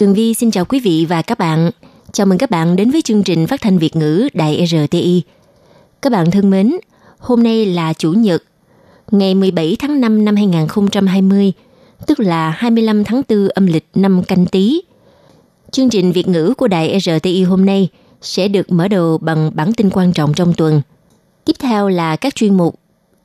Tường Vi xin chào quý vị và các bạn. Chào mừng các bạn đến với chương trình phát thanh Việt ngữ Đài RTI. Các bạn thân mến, hôm nay là Chủ nhật, ngày 17 tháng 5 năm 2020, tức là 25 tháng 4 âm lịch năm canh tí. Chương trình Việt ngữ của Đài RTI hôm nay sẽ được mở đầu bằng bản tin quan trọng trong tuần. Tiếp theo là các chuyên mục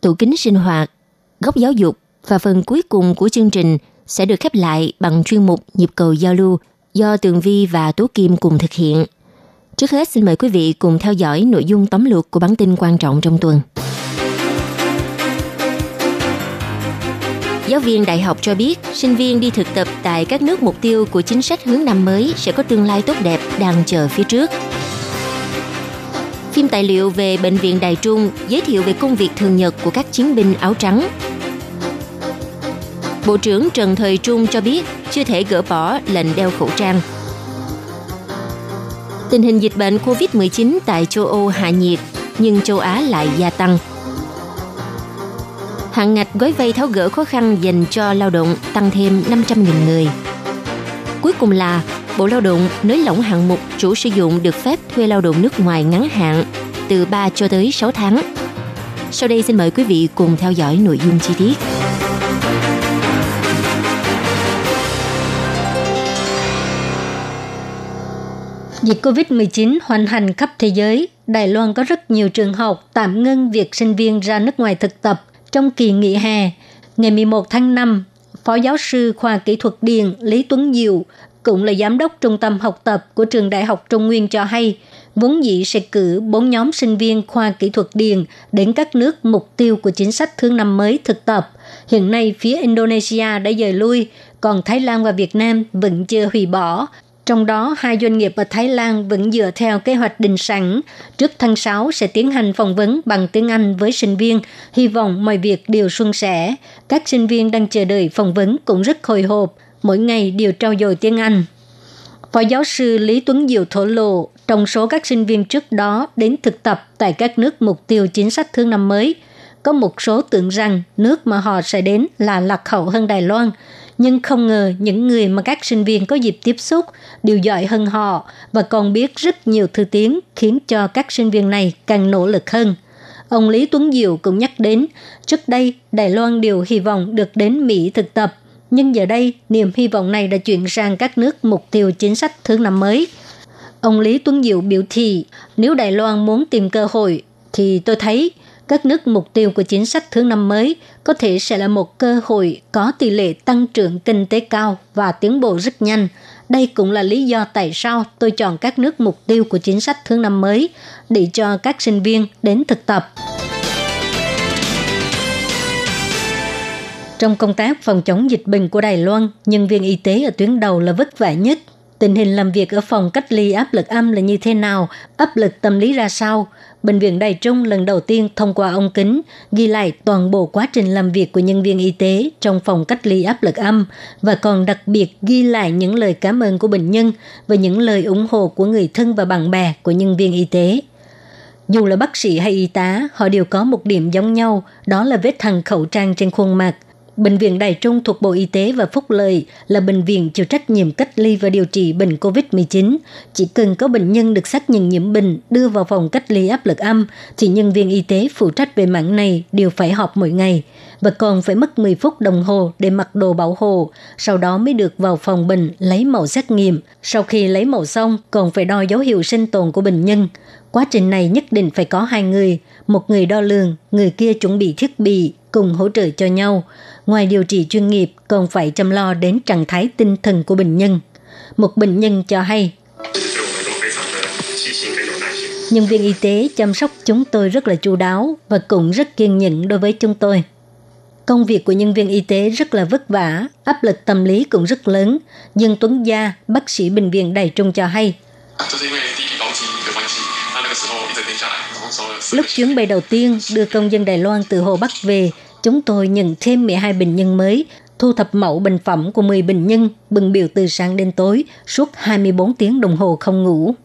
tủ kính sinh hoạt, góc giáo dục và phần cuối cùng của chương trình sẽ được khép lại bằng chuyên mục nhịp cầu giao lưu do Tường Vi và Tố Kim cùng thực hiện. Trước hết xin mời quý vị cùng theo dõi nội dung tóm lược của bản tin quan trọng trong tuần. Giáo viên đại học cho biết, sinh viên đi thực tập tại các nước mục tiêu của chính sách hướng năm mới sẽ có tương lai tốt đẹp đang chờ phía trước. Phim tài liệu về Bệnh viện Đài Trung giới thiệu về công việc thường nhật của các chiến binh áo trắng. Bộ trưởng Trần Thời Trung cho biết chưa thể gỡ bỏ lệnh đeo khẩu trang. Tình hình dịch bệnh COVID-19 tại châu Âu hạ nhiệt, nhưng châu Á lại gia tăng. Hạn ngạch gói vay tháo gỡ khó khăn dành cho lao động tăng thêm 500.000 người. Cuối cùng là Bộ Lao động nới lỏng hạng mục chủ sử dụng được phép thuê lao động nước ngoài ngắn hạn từ 3 cho tới 6 tháng. Sau đây xin mời quý vị cùng theo dõi nội dung chi tiết. Dịch COVID-19 hoành hành khắp thế giới, Đài Loan có rất nhiều trường học tạm ngưng việc sinh viên ra nước ngoài thực tập trong kỳ nghỉ hè. Ngày 11 tháng 5, Phó giáo sư khoa kỹ thuật điện Lý Tuấn Diệu, cũng là giám đốc trung tâm học tập của trường Đại học Trung Nguyên cho hay, vốn dĩ sẽ cử bốn nhóm sinh viên khoa kỹ thuật điện đến các nước mục tiêu của chính sách thương năm mới thực tập. Hiện nay, phía Indonesia đã dời lui, còn Thái Lan và Việt Nam vẫn chưa hủy bỏ trong đó, hai doanh nghiệp ở Thái Lan vẫn dựa theo kế hoạch định sẵn. Trước tháng 6 sẽ tiến hành phỏng vấn bằng tiếng Anh với sinh viên, hy vọng mọi việc đều suôn sẻ. Các sinh viên đang chờ đợi phỏng vấn cũng rất hồi hộp, mỗi ngày đều trao dồi tiếng Anh. Phó giáo sư Lý Tuấn Diệu thổ lộ, trong số các sinh viên trước đó đến thực tập tại các nước mục tiêu chính sách thương năm mới, có một số tưởng rằng nước mà họ sẽ đến là lạc hậu hơn Đài Loan – nhưng không ngờ những người mà các sinh viên có dịp tiếp xúc đều giỏi hơn họ và còn biết rất nhiều thứ tiếng khiến cho các sinh viên này càng nỗ lực hơn. Ông Lý Tuấn Diệu cũng nhắc đến, trước đây Đài Loan đều hy vọng được đến Mỹ thực tập, nhưng giờ đây niềm hy vọng này đã chuyển sang các nước mục tiêu chính sách thứ năm mới. Ông Lý Tuấn Diệu biểu thị, nếu Đài Loan muốn tìm cơ hội, thì tôi thấy các nước mục tiêu của chính sách thứ năm mới có thể sẽ là một cơ hội có tỷ lệ tăng trưởng kinh tế cao và tiến bộ rất nhanh. Đây cũng là lý do tại sao tôi chọn các nước mục tiêu của chính sách thứ năm mới để cho các sinh viên đến thực tập. Trong công tác phòng chống dịch bệnh của Đài Loan, nhân viên y tế ở tuyến đầu là vất vả nhất. Tình hình làm việc ở phòng cách ly áp lực âm là như thế nào, áp lực tâm lý ra sao, Bệnh viện Đài Trung lần đầu tiên thông qua ống kính ghi lại toàn bộ quá trình làm việc của nhân viên y tế trong phòng cách ly áp lực âm và còn đặc biệt ghi lại những lời cảm ơn của bệnh nhân và những lời ủng hộ của người thân và bạn bè của nhân viên y tế. Dù là bác sĩ hay y tá, họ đều có một điểm giống nhau, đó là vết thằng khẩu trang trên khuôn mặt. Bệnh viện Đài Trung thuộc Bộ Y tế và Phúc Lợi là bệnh viện chịu trách nhiệm cách ly và điều trị bệnh COVID-19. Chỉ cần có bệnh nhân được xác nhận nhiễm bệnh đưa vào phòng cách ly áp lực âm, thì nhân viên y tế phụ trách về mảng này đều phải họp mỗi ngày và còn phải mất 10 phút đồng hồ để mặc đồ bảo hộ, sau đó mới được vào phòng bệnh lấy mẫu xét nghiệm. Sau khi lấy mẫu xong, còn phải đo dấu hiệu sinh tồn của bệnh nhân. Quá trình này nhất định phải có hai người, một người đo lường, người kia chuẩn bị thiết bị, cùng hỗ trợ cho nhau. Ngoài điều trị chuyên nghiệp, còn phải chăm lo đến trạng thái tinh thần của bệnh nhân. Một bệnh nhân cho hay, Nhân viên y tế chăm sóc chúng tôi rất là chu đáo và cũng rất kiên nhẫn đối với chúng tôi. Công việc của nhân viên y tế rất là vất vả, áp lực tâm lý cũng rất lớn. Dương Tuấn Gia, bác sĩ bệnh viện Đài Trung cho hay. Lúc chuyến bay đầu tiên đưa công dân Đài Loan từ Hồ Bắc về, chúng tôi nhận thêm 12 bệnh nhân mới, thu thập mẫu bệnh phẩm của 10 bệnh nhân, bừng biểu từ sáng đến tối, suốt 24 tiếng đồng hồ không ngủ.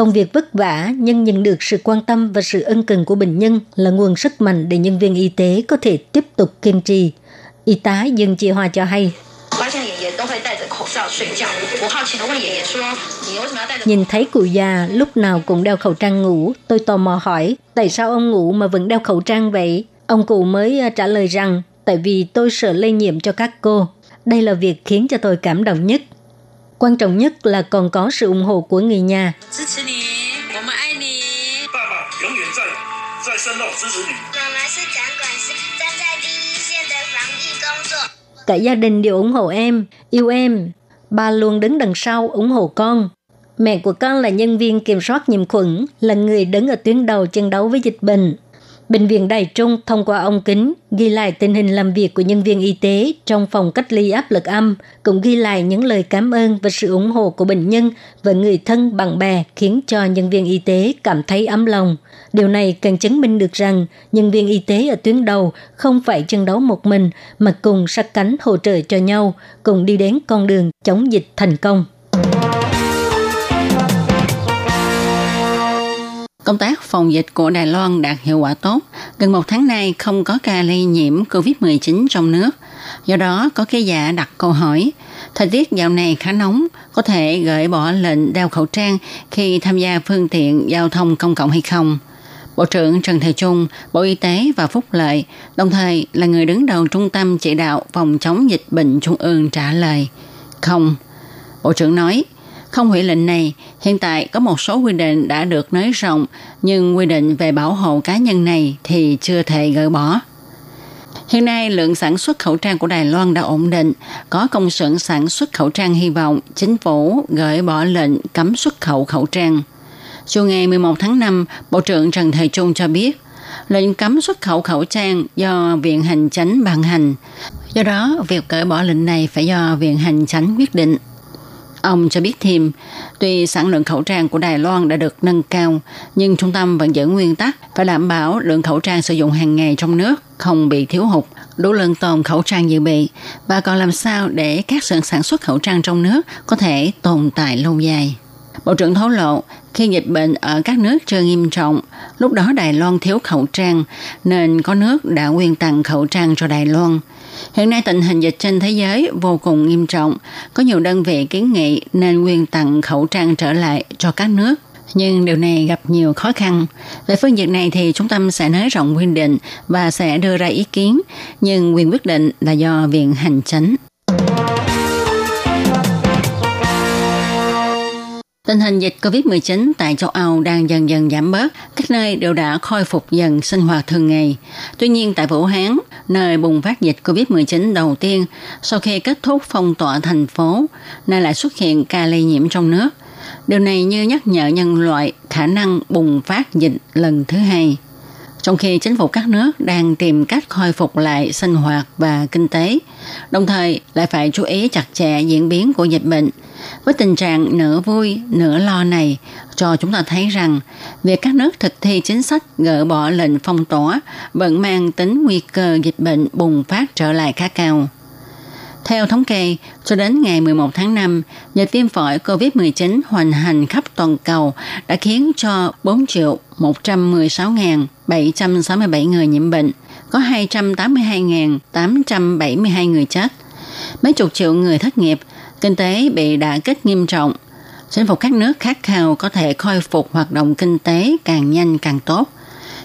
Công việc vất vả nhưng nhận được sự quan tâm và sự ân cần của bệnh nhân là nguồn sức mạnh để nhân viên y tế có thể tiếp tục kiên trì. Y tá Dương chị Hoa cho hay. Nhìn thấy cụ già lúc nào cũng đeo khẩu trang ngủ, tôi tò mò hỏi, tại sao ông ngủ mà vẫn đeo khẩu trang vậy? Ông cụ mới à, trả lời rằng, tại vì tôi sợ lây nhiễm cho các cô. Đây là việc khiến cho tôi cảm động nhất. Quan trọng nhất là còn có sự ủng hộ của người nhà. Cả gia đình đều ủng hộ em, yêu em. Ba luôn đứng đằng sau ủng hộ con. Mẹ của con là nhân viên kiểm soát nhiễm khuẩn, là người đứng ở tuyến đầu chiến đấu với dịch bệnh. Bệnh viện Đài Trung thông qua ông Kính ghi lại tình hình làm việc của nhân viên y tế trong phòng cách ly áp lực âm, cũng ghi lại những lời cảm ơn và sự ủng hộ của bệnh nhân và người thân bạn bè khiến cho nhân viên y tế cảm thấy ấm lòng. Điều này càng chứng minh được rằng nhân viên y tế ở tuyến đầu không phải chân đấu một mình mà cùng sát cánh hỗ trợ cho nhau, cùng đi đến con đường chống dịch thành công. Công tác phòng dịch của Đài Loan đạt hiệu quả tốt. Gần một tháng nay không có ca lây nhiễm COVID-19 trong nước. Do đó, có ký giả đặt câu hỏi, thời tiết dạo này khá nóng, có thể gợi bỏ lệnh đeo khẩu trang khi tham gia phương tiện giao thông công cộng hay không? Bộ trưởng Trần Thời Trung, Bộ Y tế và Phúc Lợi, đồng thời là người đứng đầu Trung tâm Chỉ đạo Phòng chống dịch bệnh Trung ương trả lời. Không. Bộ trưởng nói, không hủy lệnh này, hiện tại có một số quy định đã được nới rộng, nhưng quy định về bảo hộ cá nhân này thì chưa thể gỡ bỏ. Hiện nay, lượng sản xuất khẩu trang của Đài Loan đã ổn định. Có công xưởng sản xuất khẩu trang hy vọng chính phủ gửi bỏ lệnh cấm xuất khẩu khẩu trang. Chiều ngày 11 tháng 5, Bộ trưởng Trần Thời Trung cho biết, lệnh cấm xuất khẩu khẩu trang do Viện Hành Chánh ban hành. Do đó, việc cởi bỏ lệnh này phải do Viện Hành Chánh quyết định. Ông cho biết thêm, tuy sản lượng khẩu trang của Đài Loan đã được nâng cao, nhưng trung tâm vẫn giữ nguyên tắc phải đảm bảo lượng khẩu trang sử dụng hàng ngày trong nước không bị thiếu hụt, đủ lượng tồn khẩu trang dự bị và còn làm sao để các xưởng sản xuất khẩu trang trong nước có thể tồn tại lâu dài. Bộ trưởng thấu lộ, khi dịch bệnh ở các nước chưa nghiêm trọng, lúc đó Đài Loan thiếu khẩu trang, nên có nước đã quyên tặng khẩu trang cho Đài Loan. Hiện nay tình hình dịch trên thế giới vô cùng nghiêm trọng, có nhiều đơn vị kiến nghị nên quyên tặng khẩu trang trở lại cho các nước. Nhưng điều này gặp nhiều khó khăn. Về phương diện này thì trung tâm sẽ nới rộng quy định và sẽ đưa ra ý kiến, nhưng quyền quyết định là do Viện Hành Chánh. Tình hình dịch COVID-19 tại châu Âu đang dần dần giảm bớt, các nơi đều đã khôi phục dần sinh hoạt thường ngày. Tuy nhiên tại Vũ Hán, nơi bùng phát dịch COVID-19 đầu tiên sau khi kết thúc phong tỏa thành phố, nay lại xuất hiện ca lây nhiễm trong nước. Điều này như nhắc nhở nhân loại khả năng bùng phát dịch lần thứ hai. Trong khi chính phủ các nước đang tìm cách khôi phục lại sinh hoạt và kinh tế, đồng thời lại phải chú ý chặt chẽ diễn biến của dịch bệnh. Với tình trạng nửa vui, nửa lo này, cho chúng ta thấy rằng việc các nước thực thi chính sách gỡ bỏ lệnh phong tỏa vẫn mang tính nguy cơ dịch bệnh bùng phát trở lại khá cao. Theo thống kê, cho đến ngày 11 tháng 5, dịch viêm phổi COVID-19 hoành hành khắp toàn cầu đã khiến cho 4 triệu 116.767 người nhiễm bệnh, có 282.872 người chết. Mấy chục triệu người thất nghiệp, kinh tế bị đả kích nghiêm trọng. Chính phủ các nước khát khao có thể khôi phục hoạt động kinh tế càng nhanh càng tốt.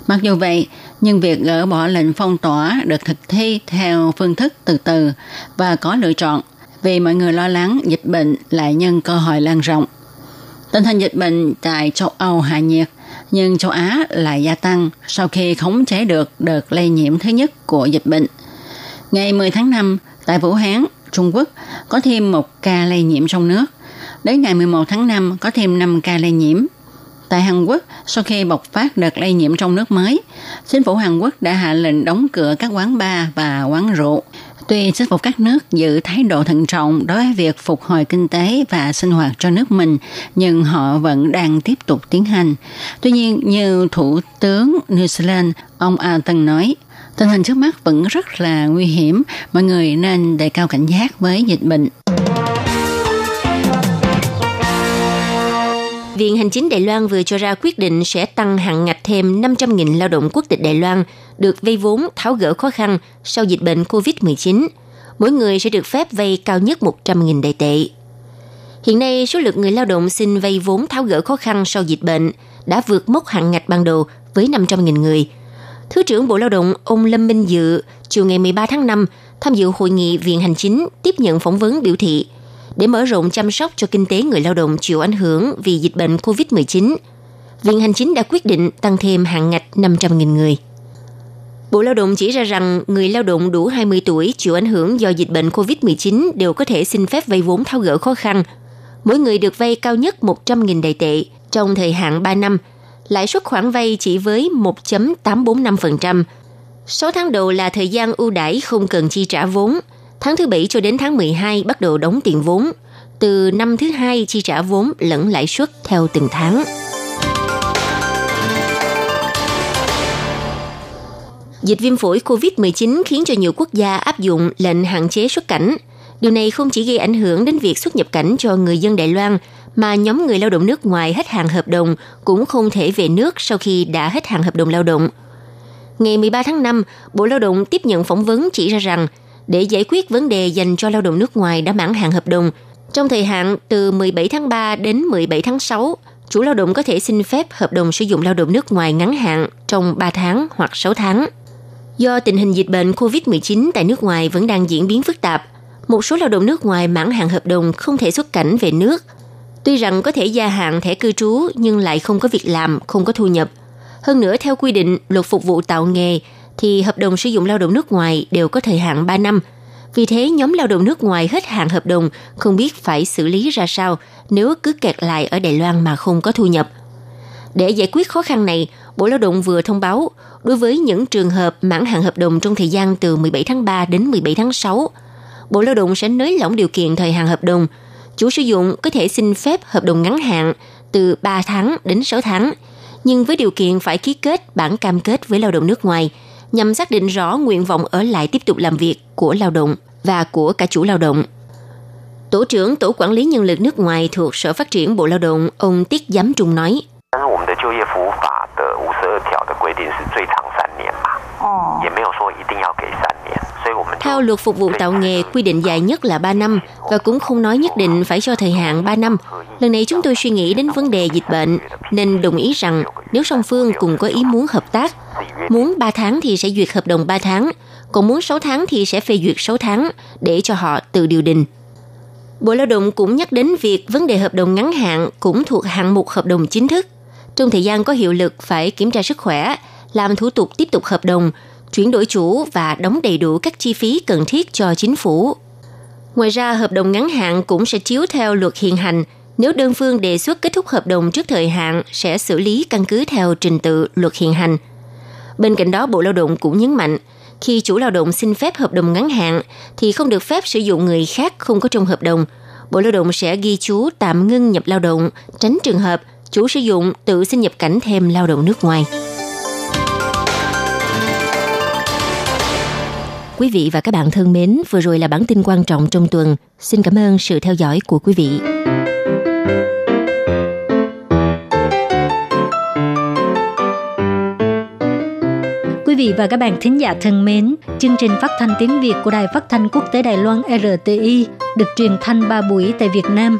Mặc dù vậy, nhưng việc gỡ bỏ lệnh phong tỏa được thực thi theo phương thức từ từ và có lựa chọn vì mọi người lo lắng dịch bệnh lại nhân cơ hội lan rộng. Tình hình dịch bệnh tại châu Âu hạ nhiệt, nhưng châu Á lại gia tăng sau khi khống chế được đợt lây nhiễm thứ nhất của dịch bệnh. Ngày 10 tháng 5, tại Vũ Hán, Trung Quốc, có thêm một ca lây nhiễm trong nước. Đến ngày 11 tháng 5, có thêm 5 ca lây nhiễm. Tại Hàn Quốc, sau khi bộc phát đợt lây nhiễm trong nước mới, chính phủ Hàn Quốc đã hạ lệnh đóng cửa các quán bar và quán rượu. Tuy chính phủ các nước giữ thái độ thận trọng đối với việc phục hồi kinh tế và sinh hoạt cho nước mình, nhưng họ vẫn đang tiếp tục tiến hành. Tuy nhiên, như Thủ tướng New Zealand, ông Alton nói, tình hình trước mắt vẫn rất là nguy hiểm, mọi người nên đề cao cảnh giác với dịch bệnh. Viện Hành chính Đài Loan vừa cho ra quyết định sẽ tăng hạn ngạch thêm 500.000 lao động quốc tịch Đài Loan được vay vốn tháo gỡ khó khăn sau dịch bệnh COVID-19. Mỗi người sẽ được phép vay cao nhất 100.000 đại tệ. Hiện nay, số lượng người lao động xin vay vốn tháo gỡ khó khăn sau dịch bệnh đã vượt mốc hạn ngạch ban đầu với 500.000 người. Thứ trưởng Bộ Lao động ông Lâm Minh Dự chiều ngày 13 tháng 5 tham dự hội nghị Viện Hành chính tiếp nhận phỏng vấn biểu thị để mở rộng chăm sóc cho kinh tế người lao động chịu ảnh hưởng vì dịch bệnh COVID-19. Viện Hành chính đã quyết định tăng thêm hạn ngạch 500.000 người. Bộ Lao động chỉ ra rằng người lao động đủ 20 tuổi chịu ảnh hưởng do dịch bệnh COVID-19 đều có thể xin phép vay vốn tháo gỡ khó khăn. Mỗi người được vay cao nhất 100.000 đại tệ trong thời hạn 3 năm. Lãi suất khoản vay chỉ với 1.845%. 6 tháng đầu là thời gian ưu đãi không cần chi trả vốn. Tháng thứ bảy cho đến tháng 12 bắt đầu đóng tiền vốn. Từ năm thứ hai chi trả vốn lẫn lãi suất theo từng tháng. Dịch viêm phổi COVID-19 khiến cho nhiều quốc gia áp dụng lệnh hạn chế xuất cảnh. Điều này không chỉ gây ảnh hưởng đến việc xuất nhập cảnh cho người dân Đài Loan, mà nhóm người lao động nước ngoài hết hạn hợp đồng cũng không thể về nước sau khi đã hết hạn hợp đồng lao động. Ngày 13 tháng 5, Bộ Lao động tiếp nhận phỏng vấn chỉ ra rằng để giải quyết vấn đề dành cho lao động nước ngoài đã mãn hạn hợp đồng, trong thời hạn từ 17 tháng 3 đến 17 tháng 6, chủ lao động có thể xin phép hợp đồng sử dụng lao động nước ngoài ngắn hạn trong 3 tháng hoặc 6 tháng. Do tình hình dịch bệnh COVID-19 tại nước ngoài vẫn đang diễn biến phức tạp, một số lao động nước ngoài mãn hạn hợp đồng không thể xuất cảnh về nước. Tuy rằng có thể gia hạn thẻ cư trú nhưng lại không có việc làm, không có thu nhập. Hơn nữa theo quy định luật phục vụ tạo nghề thì hợp đồng sử dụng lao động nước ngoài đều có thời hạn 3 năm. Vì thế nhóm lao động nước ngoài hết hạn hợp đồng không biết phải xử lý ra sao nếu cứ kẹt lại ở Đài Loan mà không có thu nhập. Để giải quyết khó khăn này, Bộ Lao động vừa thông báo đối với những trường hợp mãn hạn hợp đồng trong thời gian từ 17 tháng 3 đến 17 tháng 6, Bộ Lao động sẽ nới lỏng điều kiện thời hạn hợp đồng Chủ sử dụng có thể xin phép hợp đồng ngắn hạn từ 3 tháng đến 6 tháng, nhưng với điều kiện phải ký kết bản cam kết với lao động nước ngoài nhằm xác định rõ nguyện vọng ở lại tiếp tục làm việc của lao động và của cả chủ lao động. Tổ trưởng Tổ quản lý nhân lực nước ngoài thuộc Sở Phát triển Bộ Lao động, ông Tiết Giám Trung nói. 但是我们的就业服务法的五十二条的规定是最长三年嘛， theo luật phục vụ tạo nghề, quy định dài nhất là 3 năm và cũng không nói nhất định phải cho thời hạn 3 năm. Lần này chúng tôi suy nghĩ đến vấn đề dịch bệnh nên đồng ý rằng nếu song phương cùng có ý muốn hợp tác, muốn 3 tháng thì sẽ duyệt hợp đồng 3 tháng, còn muốn 6 tháng thì sẽ phê duyệt 6 tháng để cho họ tự điều đình. Bộ Lao động cũng nhắc đến việc vấn đề hợp đồng ngắn hạn cũng thuộc hạng mục hợp đồng chính thức. Trong thời gian có hiệu lực phải kiểm tra sức khỏe, làm thủ tục tiếp tục hợp đồng, chuyển đổi chủ và đóng đầy đủ các chi phí cần thiết cho chính phủ. Ngoài ra, hợp đồng ngắn hạn cũng sẽ chiếu theo luật hiện hành. Nếu đơn phương đề xuất kết thúc hợp đồng trước thời hạn, sẽ xử lý căn cứ theo trình tự luật hiện hành. Bên cạnh đó, Bộ Lao động cũng nhấn mạnh, khi chủ lao động xin phép hợp đồng ngắn hạn thì không được phép sử dụng người khác không có trong hợp đồng. Bộ Lao động sẽ ghi chú tạm ngưng nhập lao động, tránh trường hợp chủ sử dụng tự xin nhập cảnh thêm lao động nước ngoài. Quý vị và các bạn thân mến, vừa rồi là bản tin quan trọng trong tuần. Xin cảm ơn sự theo dõi của quý vị. Quý vị và các bạn thính giả thân mến, chương trình phát thanh tiếng Việt của Đài Phát thanh Quốc tế Đài Loan RTI được truyền thanh 3 buổi tại Việt Nam,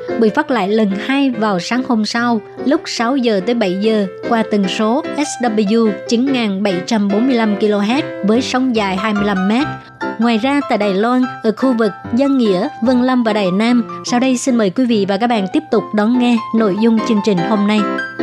bị phát lại lần hai vào sáng hôm sau lúc 6 giờ tới 7 giờ qua tần số SW 9745 kHz với sóng dài 25 m. Ngoài ra tại Đài Loan, ở khu vực Giang Nghĩa, Vân Lâm và Đài Nam, sau đây xin mời quý vị và các bạn tiếp tục đón nghe nội dung chương trình hôm nay.